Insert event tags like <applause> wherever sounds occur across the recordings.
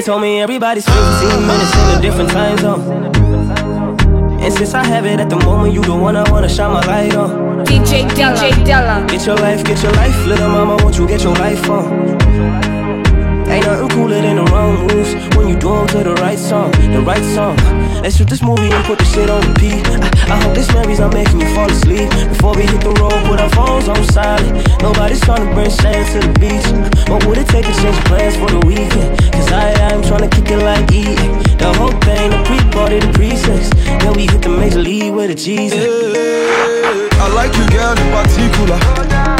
They told me everybody's 15 minutes in a different time zone. And since I have it at the moment, you the one I wanna shine my light on. DJ Della. DJ Della. Get your life, get your life, little mama, won't you get your life on? Ain't nothing cooler than the wrong moves when you do to the right song, the right song. Let's shoot this movie and put the shit on repeat. I, I hope this memories are making you fall asleep. Before we hit the road, put our phones on silent. Nobody's trying to bring sand to the beach. What would it take to change plans for the weekend? Cause I am trying to kick it like E. The whole thing, the pre-party, the pre-sex. Then we hit the major league with a Jesus. I like you, girl, in particular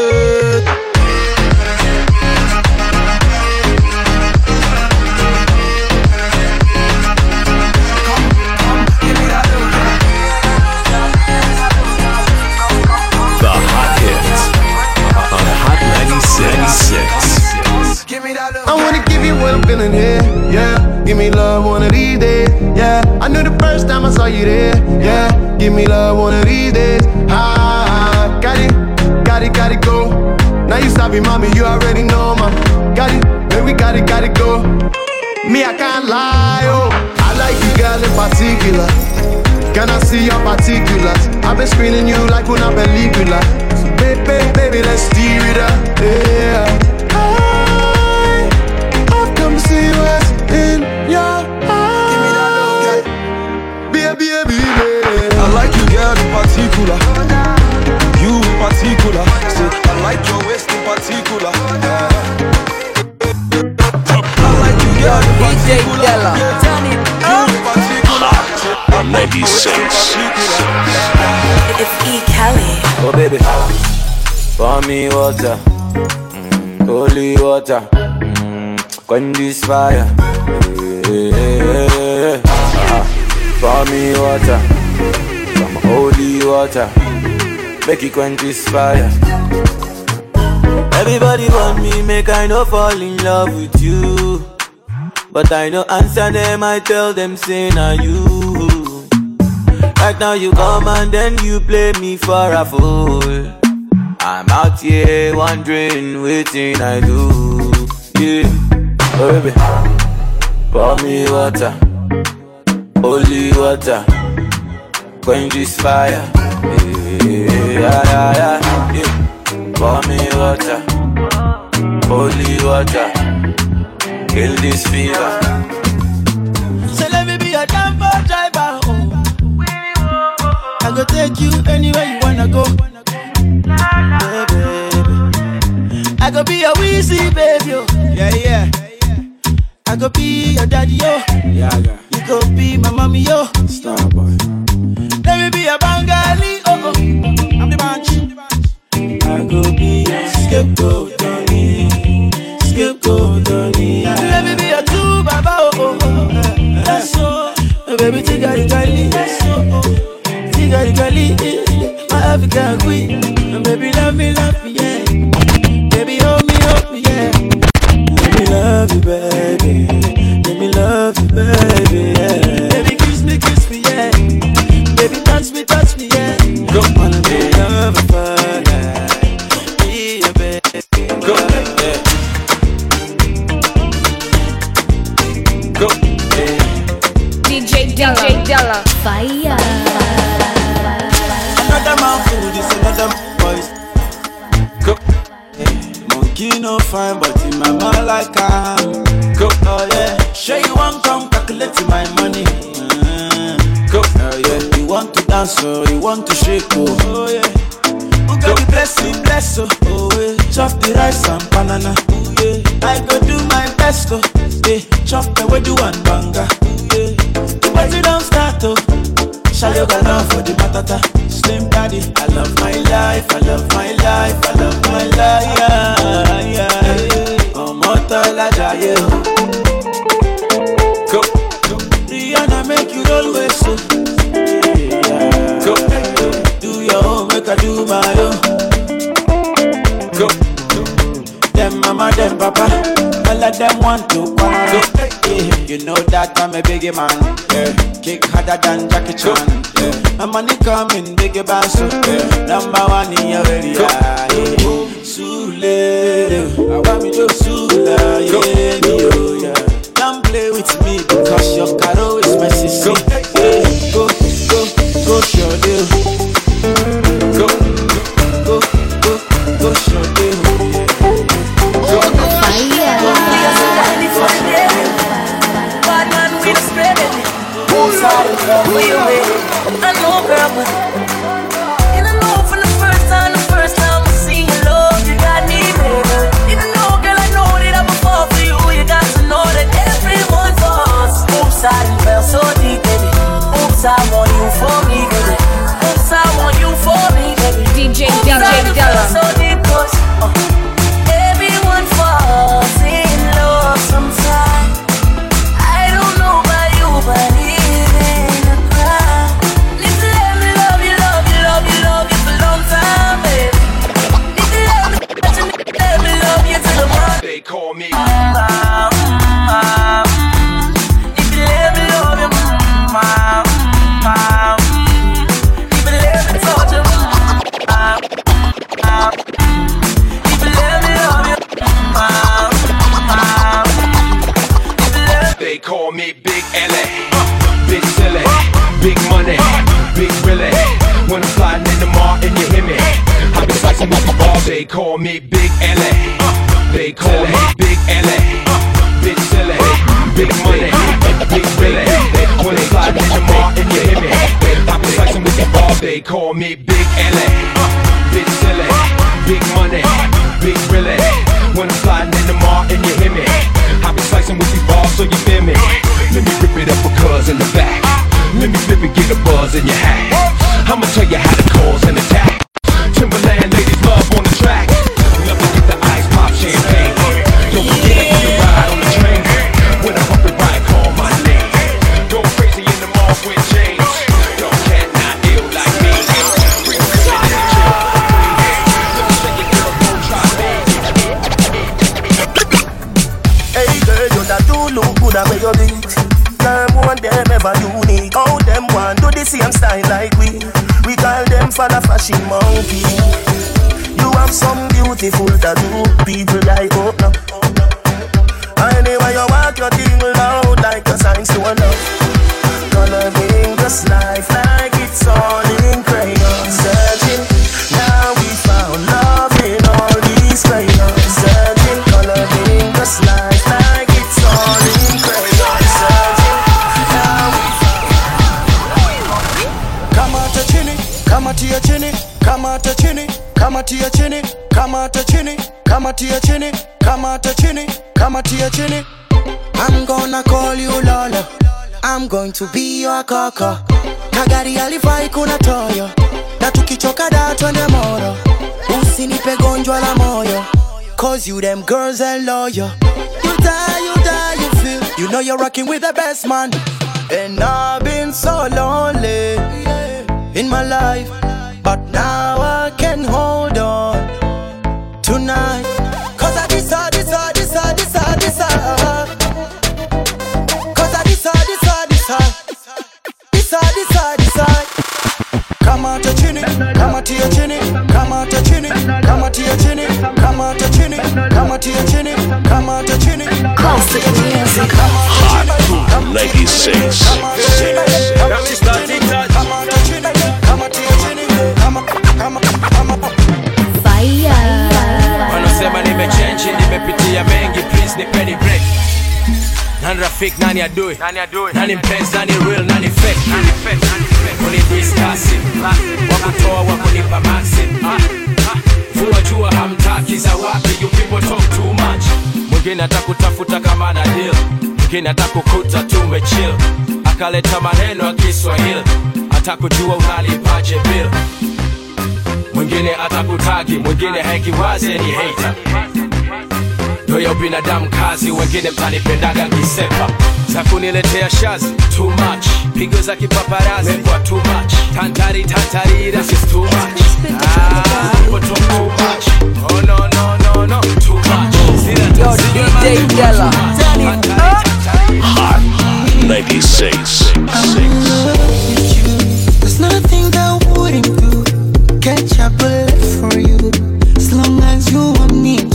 Can't lie, oh. I like you, girl, in particular. Can I see your particulars? I've been screening you like una película. So, baby, baby, let's steer it up, 96. It's E. Kelly. Oh, baby. Pour me water. Mm, holy water. Mm, quench this fire. Yeah, yeah, yeah. Uh, pour me water Some holy water, make it quench this fire. Everybody want me, make I no fall in love with you. But I no answer them, I tell them, say, now you. Right now you come and then you play me for a fool. I'm out here wondering, waiting I do. Yeah, oh baby, pour me water, holy water quench this fire. Yeah, yeah, yeah, yeah. Pour me water, holy water, kill this fever. I go take you anywhere you wanna go. Baby. I go be your Weezy baby. Oh. Yeah, yeah. I go be your daddy, yo. Yeah, yeah. You go be my mommy, yo. Star boy. Let me be a Bengali, oh oh. I'm the bunch. I go be your scapegoat, my African. Baby, love me, love me, yeah. Baby, hold me, hold me, yeah. Let me love you, baby. Let me love you, baby, yeah. Baby, kiss me, kiss me, yeah. Baby, touch me, touch me, yeah. Go on and be love for life. Be a baby. Go, yeah. Go, yeah. DJ Della. DJ Della. Fire. No fine, but in my mind like I'm. Go. Oh yeah. Sure you want come calculate my money. Mm-hmm. Go. Oh yeah. You want to dance, oh, you want to shake, oh, oh yeah. Who got the blessing, bless, oh, oh yeah. Chop the rice and banana, oh yeah. I go do my best, oh, yeah. Chop the way do one banga, oh yeah. The party don't start, oh. Shayo got love for the matata. Slim daddy, I love my life, I love my life, I love my life, yeah yeah. Go. Go. Rihanna make you always so. Yeah. Go. Do your own, make I do my own. Go. Them mama, them papa, all of them want to quarrel. Yeah. You know that I'm a biggie man. Yeah. Kick harder than Jackie Chan. Yeah. My money coming, biggie bass. Yeah. Number one in your area. Yeah. Sule, I want me to Sule. Yeah. Go call me back. Come to your chili. I'm gonna call you Lola. I'm going to be your koko. Na gari alifai kuna toyo. Na tukichoka da twende moro. Usinipe gonjwa la moyo. Cause you them girls and lawyer. You die, you die, you feel. You know you're rocking with the best man. And I've been so lonely in my life. But now I can hold on tonight. kama tia chini kama tia chini kama tia chini kama tia chini kama chini kama chini wanasema nimechange nimepitia mengi please nipeni break nani rafiki nani adui nani mpenzi nani real nani fake nani fake nani kunidiskasi wakatoa jua hamtaki za wapi mwingine atakutafuta kama na deal. Mwingine atakukuta tumechill akaleta maneno ya Kiswahili. Atakujua unalipaje bill. Mwingine atakutagi. Mwingine hekiwaze ni hater. Wewe binadamu kazi, wengine mtanipendaga kisepa. Za kuniletea shazi too much, pigo za kipaparazi kwa too much, tantari tantarira is too much, ah, too much, oh no no no no too much, yo DJ Della, hot 96. There's nothing that wouldn't. Catch a for you, as long as you want me.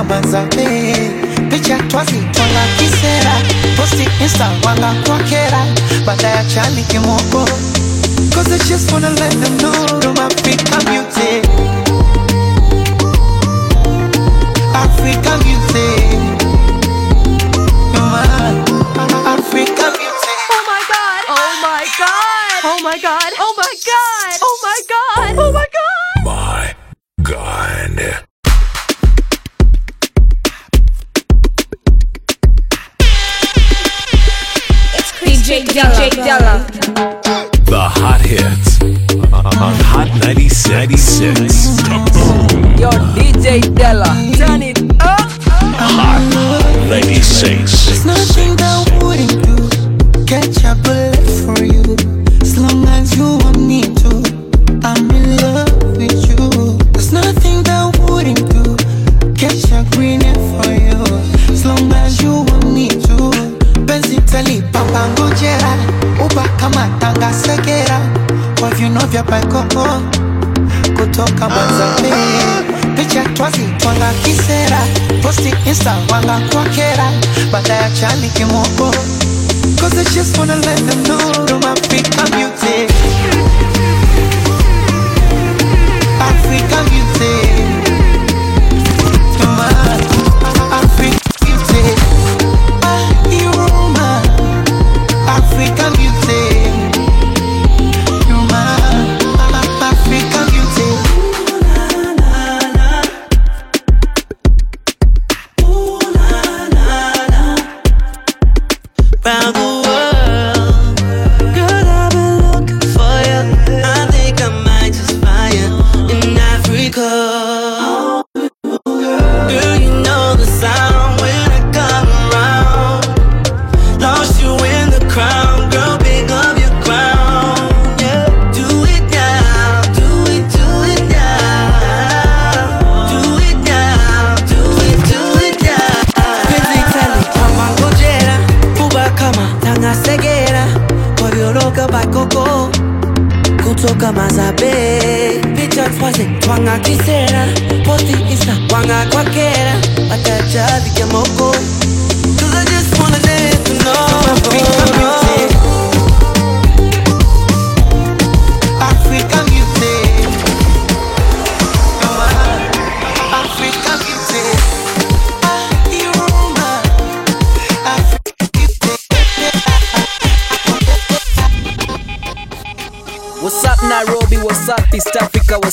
amazame eh, picha twazitwanga kisera. Posti insta wanga kwakera baadaye chani kimoko. Cause it's just wanna let them know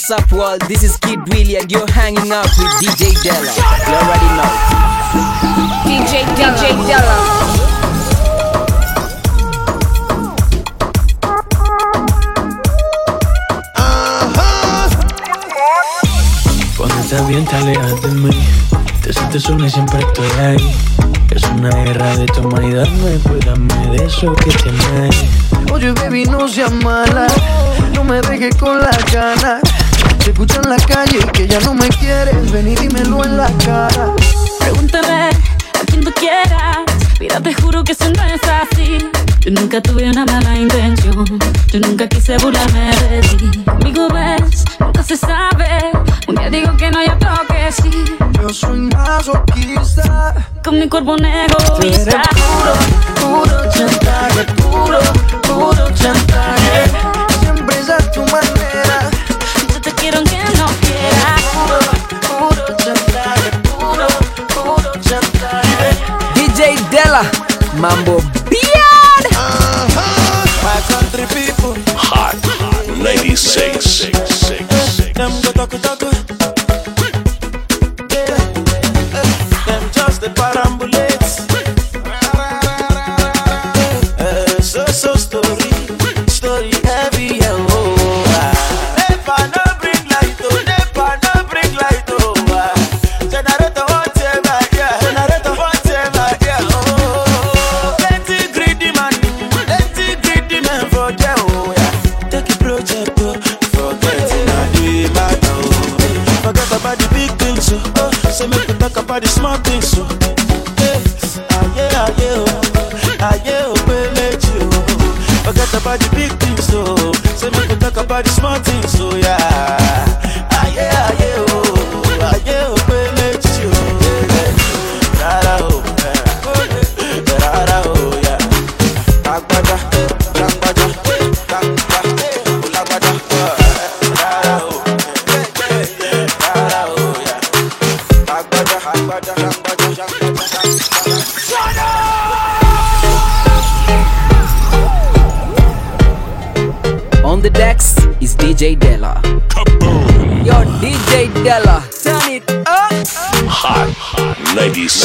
What's up, world? This is Kid Willy, and you're hanging out with DJ Della. You already know. DJ DJ Della. Estás bien, te alejas de mí. Te sientes sola y siempre estoy ahí. Es una guerra de tomar y darme, pues dame de eso que tienes. Oye, baby, no seas mala. No me dejes con la ganas. Se escucha en la calle y que ya no me quieres. Ven y dímelo en la cara. Pregúntame a quien tú quieras. Mira, te juro que eso no es así. Yo nunca tuve una mala intención. Yo nunca quise burlarme de ti. Amigo, ves, nunca se sabe. Un día digo que no, hay otro que sí. Yo soy masoquista. Con mi cuerpo negro. Eres puro, puro chantaje. Puro, puro chantaje. Siempre es tu mano Mandela, Mambo Beard. Uh-huh. My country people. Hot, hot 96. 96. 96. 96.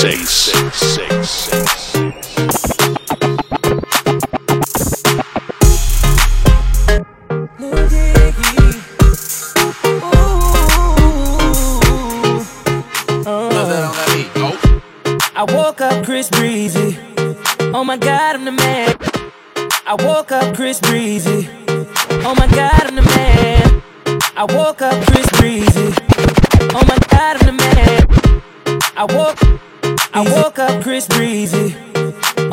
96. I woke up Chris Breezy. Oh my god, I'm the man. I woke up Chris Breezy. Up Chris Breezy.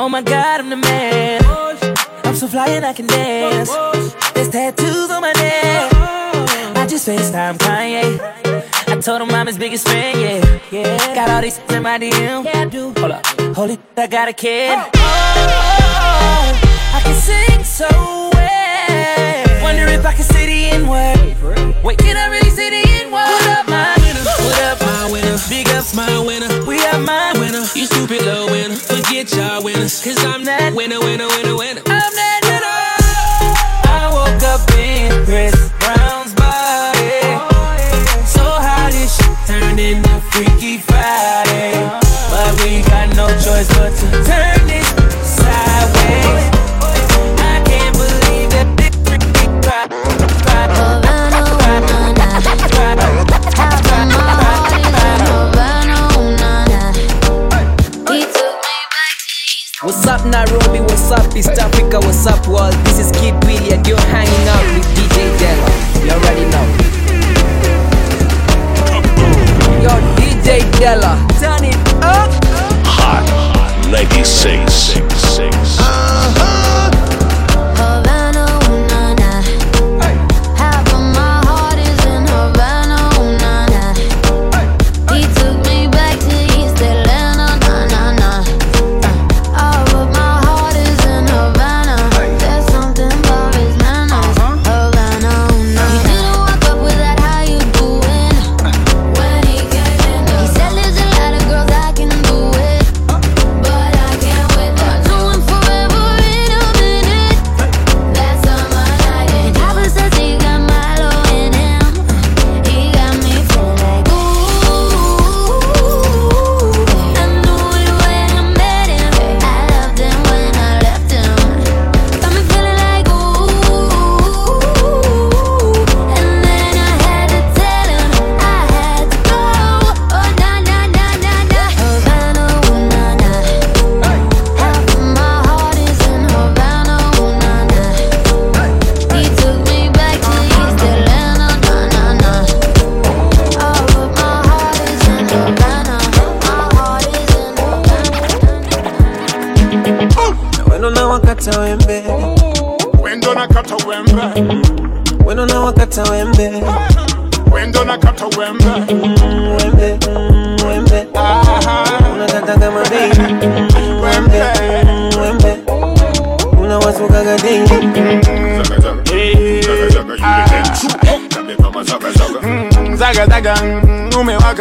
Oh my god, I'm the man. I'm so fly and I can dance. There's tattoos on my neck. I just FaceTime Kanye. I told him I'm his biggest fan, yeah. yeah. Got all these in my DM. Yeah, I do. Hold up. Holy, I got a kid. Oh. oh, I can sing so well. Wonder if I can say the N word. Wait, can I really say the N word? What up, my Big ups, my winner. We are my winner. You stupid little winner. Forget y'all winners. Cause I'm that winner, winner, winner, winner. I'm that winner. I woke up in Chris Brown's body. So how this shit turned into Freaky Friday. But we got no choice but to turn What's up, Nairobi? What's up, East Africa? What's up, world? This is Kid Willie,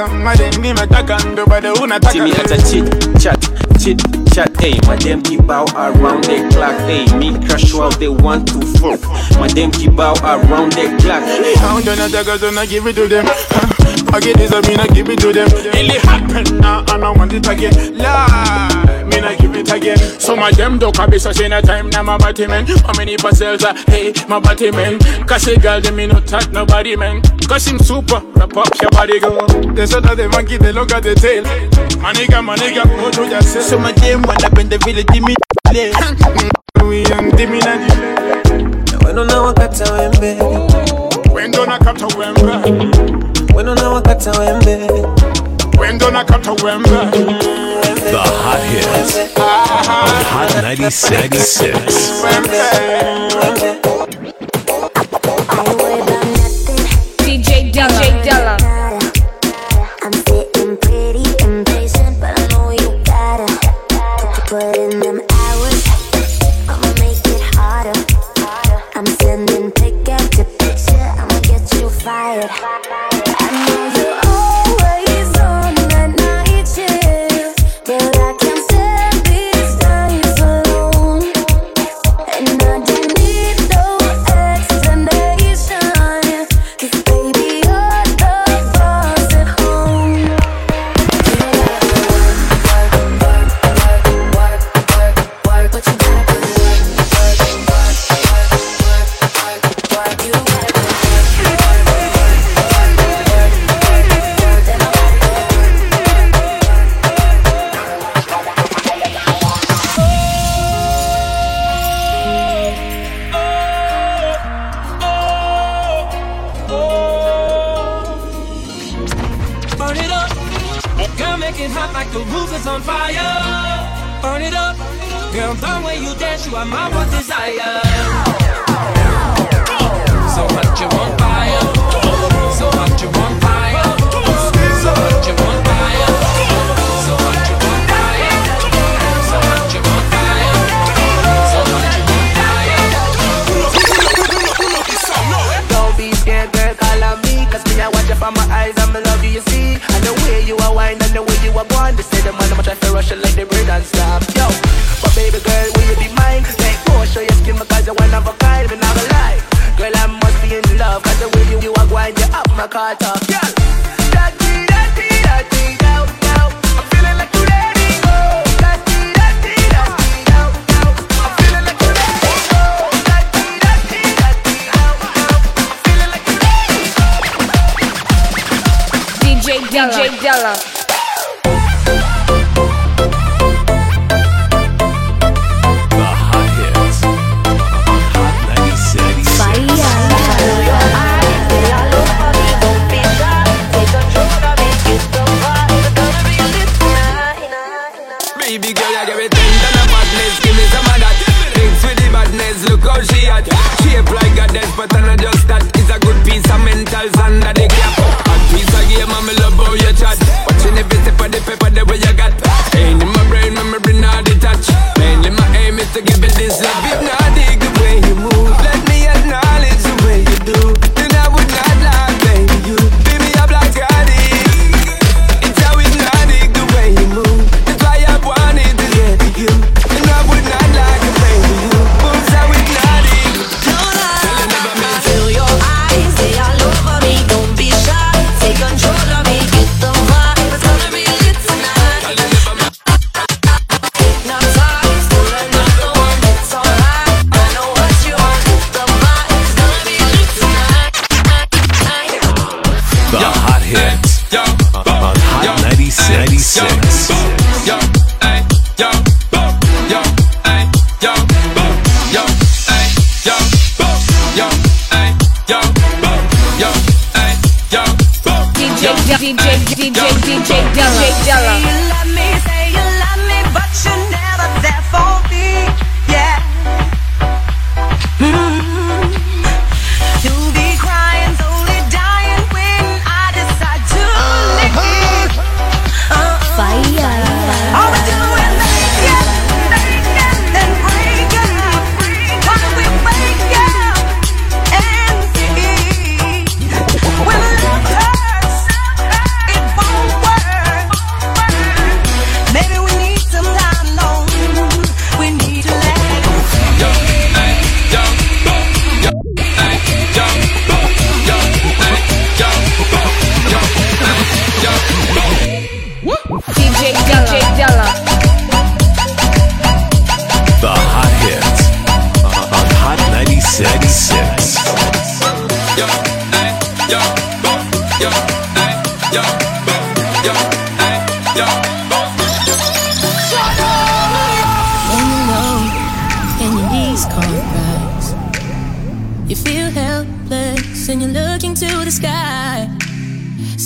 umewaka madeni ndo bado unataka Timmy at a chit chat, chit chat, hey, keep bow around the clock, hey, me crash while they want to fuck, keep bow around the clock. How do not take so not give it to them Huh? I get this I mean I give it to them. It happen now and I want it again. Lie, me not give it again. Some of them don't have such in a time now my body man. How many parcels are hey my body man? Cause a girl them me not touch nobody man. Cause him super wrap up your body go They said that the monkey they look at the tail. My nigga my nigga go do yourself Some of them want up in the village give me <laughs> We young dimmy na Wendo na wakata wembe Wendo na kata wembe Wendo na wakata wembe Wendo na kata wembe The hot hits on ah, ah, ah. Hot 96. Wembe, wembe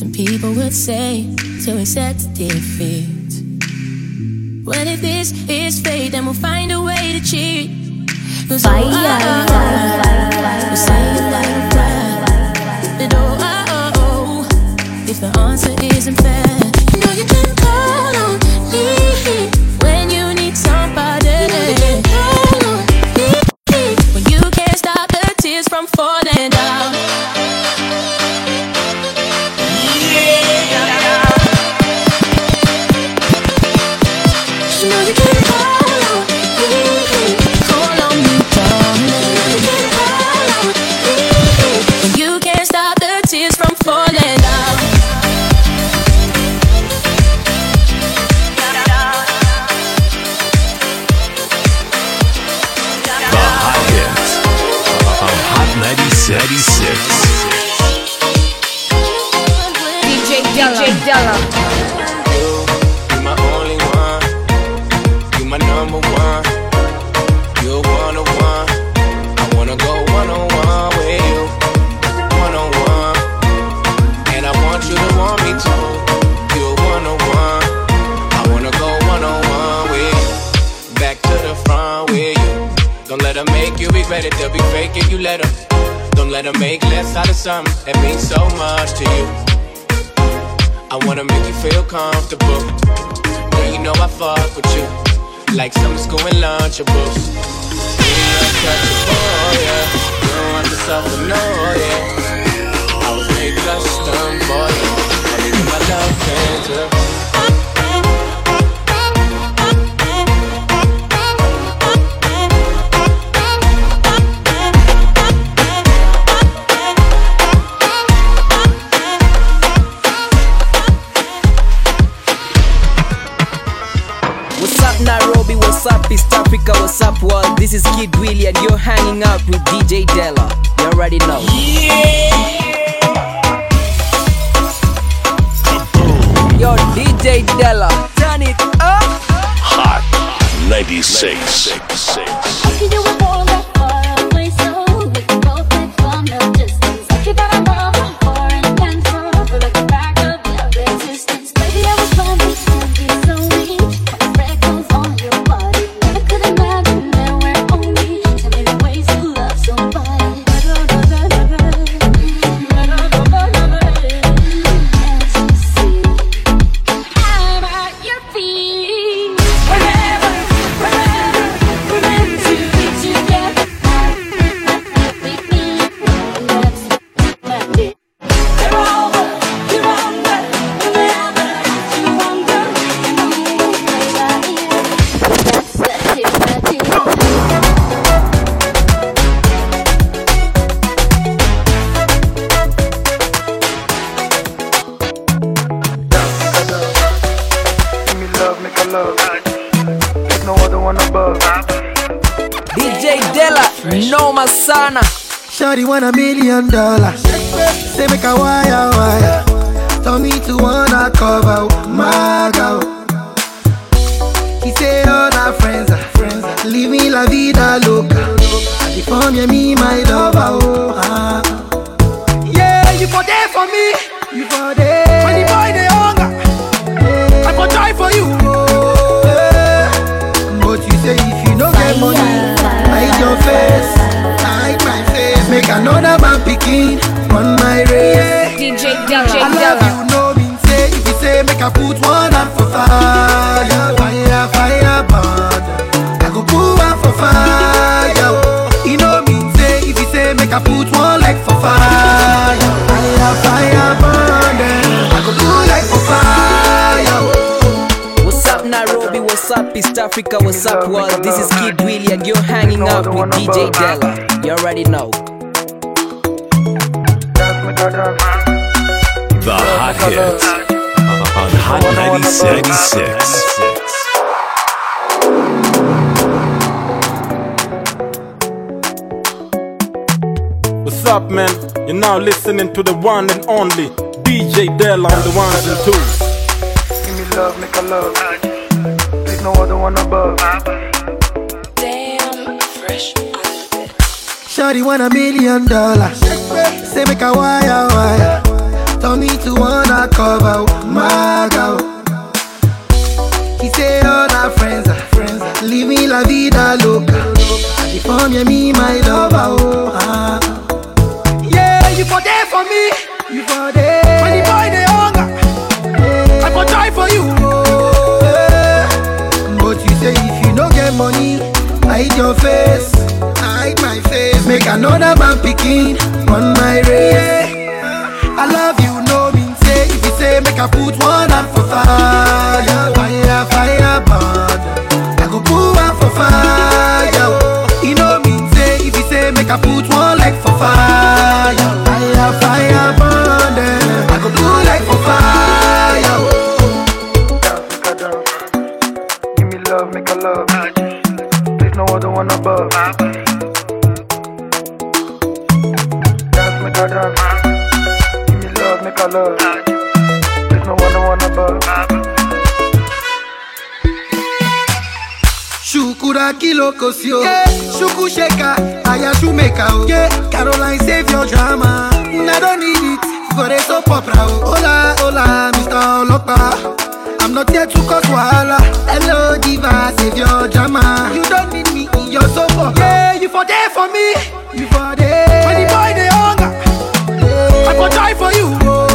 Some people would say to accept defeat. What if this is fate? Then we'll find a way to cheat. Cause bye, oh, oh, oh, oh, we'll say oh, oh, oh, if the answer isn't fair, you know you can call on me. I fuck with you. Like summer school and lunchables. I was made custom for you. I'm leaving my love tender. Million dollars. Another man picking on my race. DJ Della. I love you, no mean say if you say make I put one up for fire, fire, fire, burn. I go put one for fire. You know mean say if you say make I put one like for fire, fire, fire, burn. I go put like for fire. What's up, Nairobi? What's up, East Africa? What's up, world? This is Kid Willie, and you're hanging out with DJ Della. You already know. The hot hits on Hot 96. What's up, man? You're now listening to the one and only DJ Dell on the ones and twos. Give me love, make a love. There's no other one above. Damn, fresh. Shawty want a million dollars. Say make a wire wire. Tell me to wanna cover my girl. He say all our friends are friends. Leave me la vida loca. The form yeah, me my lover. Oh, ah. Yeah, you for there for me. You for there. When the boy they hunger, I for try for you. Oh, yeah. But you say if you no get money, hide your face, hide my face. Make another man picking on my race. I love you, no mean say if you say make I put one up for fire, fire, fire, burn. I go put one for fire. You know mean say if you say make I put one like for a love. There's no one, no one above. Shukura kilo kosio yeah. Shuku sheka, aya shumeka oh. yeah. Caroline save your drama I don't need it for a soap opera oh. Hola, hola, Mr. Olopa I'm not here to cause wahala Hello diva, save your drama You don't need me in your soap Yeah, you for there for me You for there When the boy they hunger, I for die for you.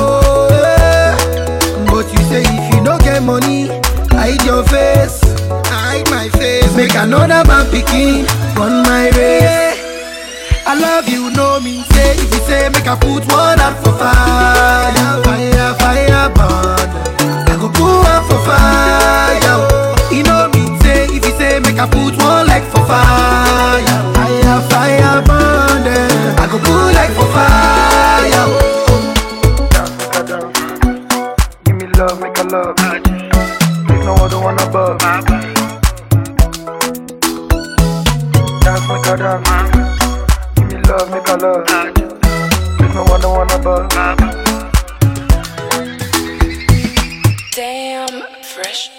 Your face. Hide my face. Make another man picking on my race. I love you, no mean say If you say make I put one up for fire Fire, fire, burn. I go put one for fire. You know mean say If you say make I put one leg for fire Fire, fire, burn. Eh. I go put leg for fire. Give me love, make a love. There's no other one above. Dance, make a dance. Give me love, make a love. There's no other one above. Damn, fresh.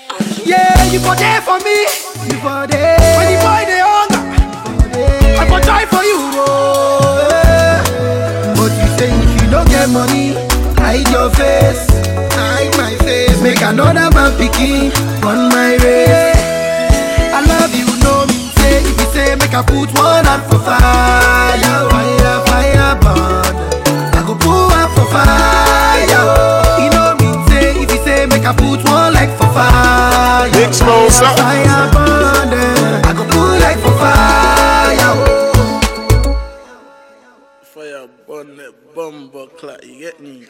Yeah, you for there for me You for there When the boy they hunger, I for die for you. oh, yeah. But you say if you don't get money Hide your face Hide my Make another man picking on my race I love you, no mean say If you say make I put one hand for fire Fire, fire, burn I go put one for fire You know mean say If you say make I put one leg for fire Big Smosa. Fire, burn. Eh. I go put leg for fire Fire burn that bumper clock, you get me?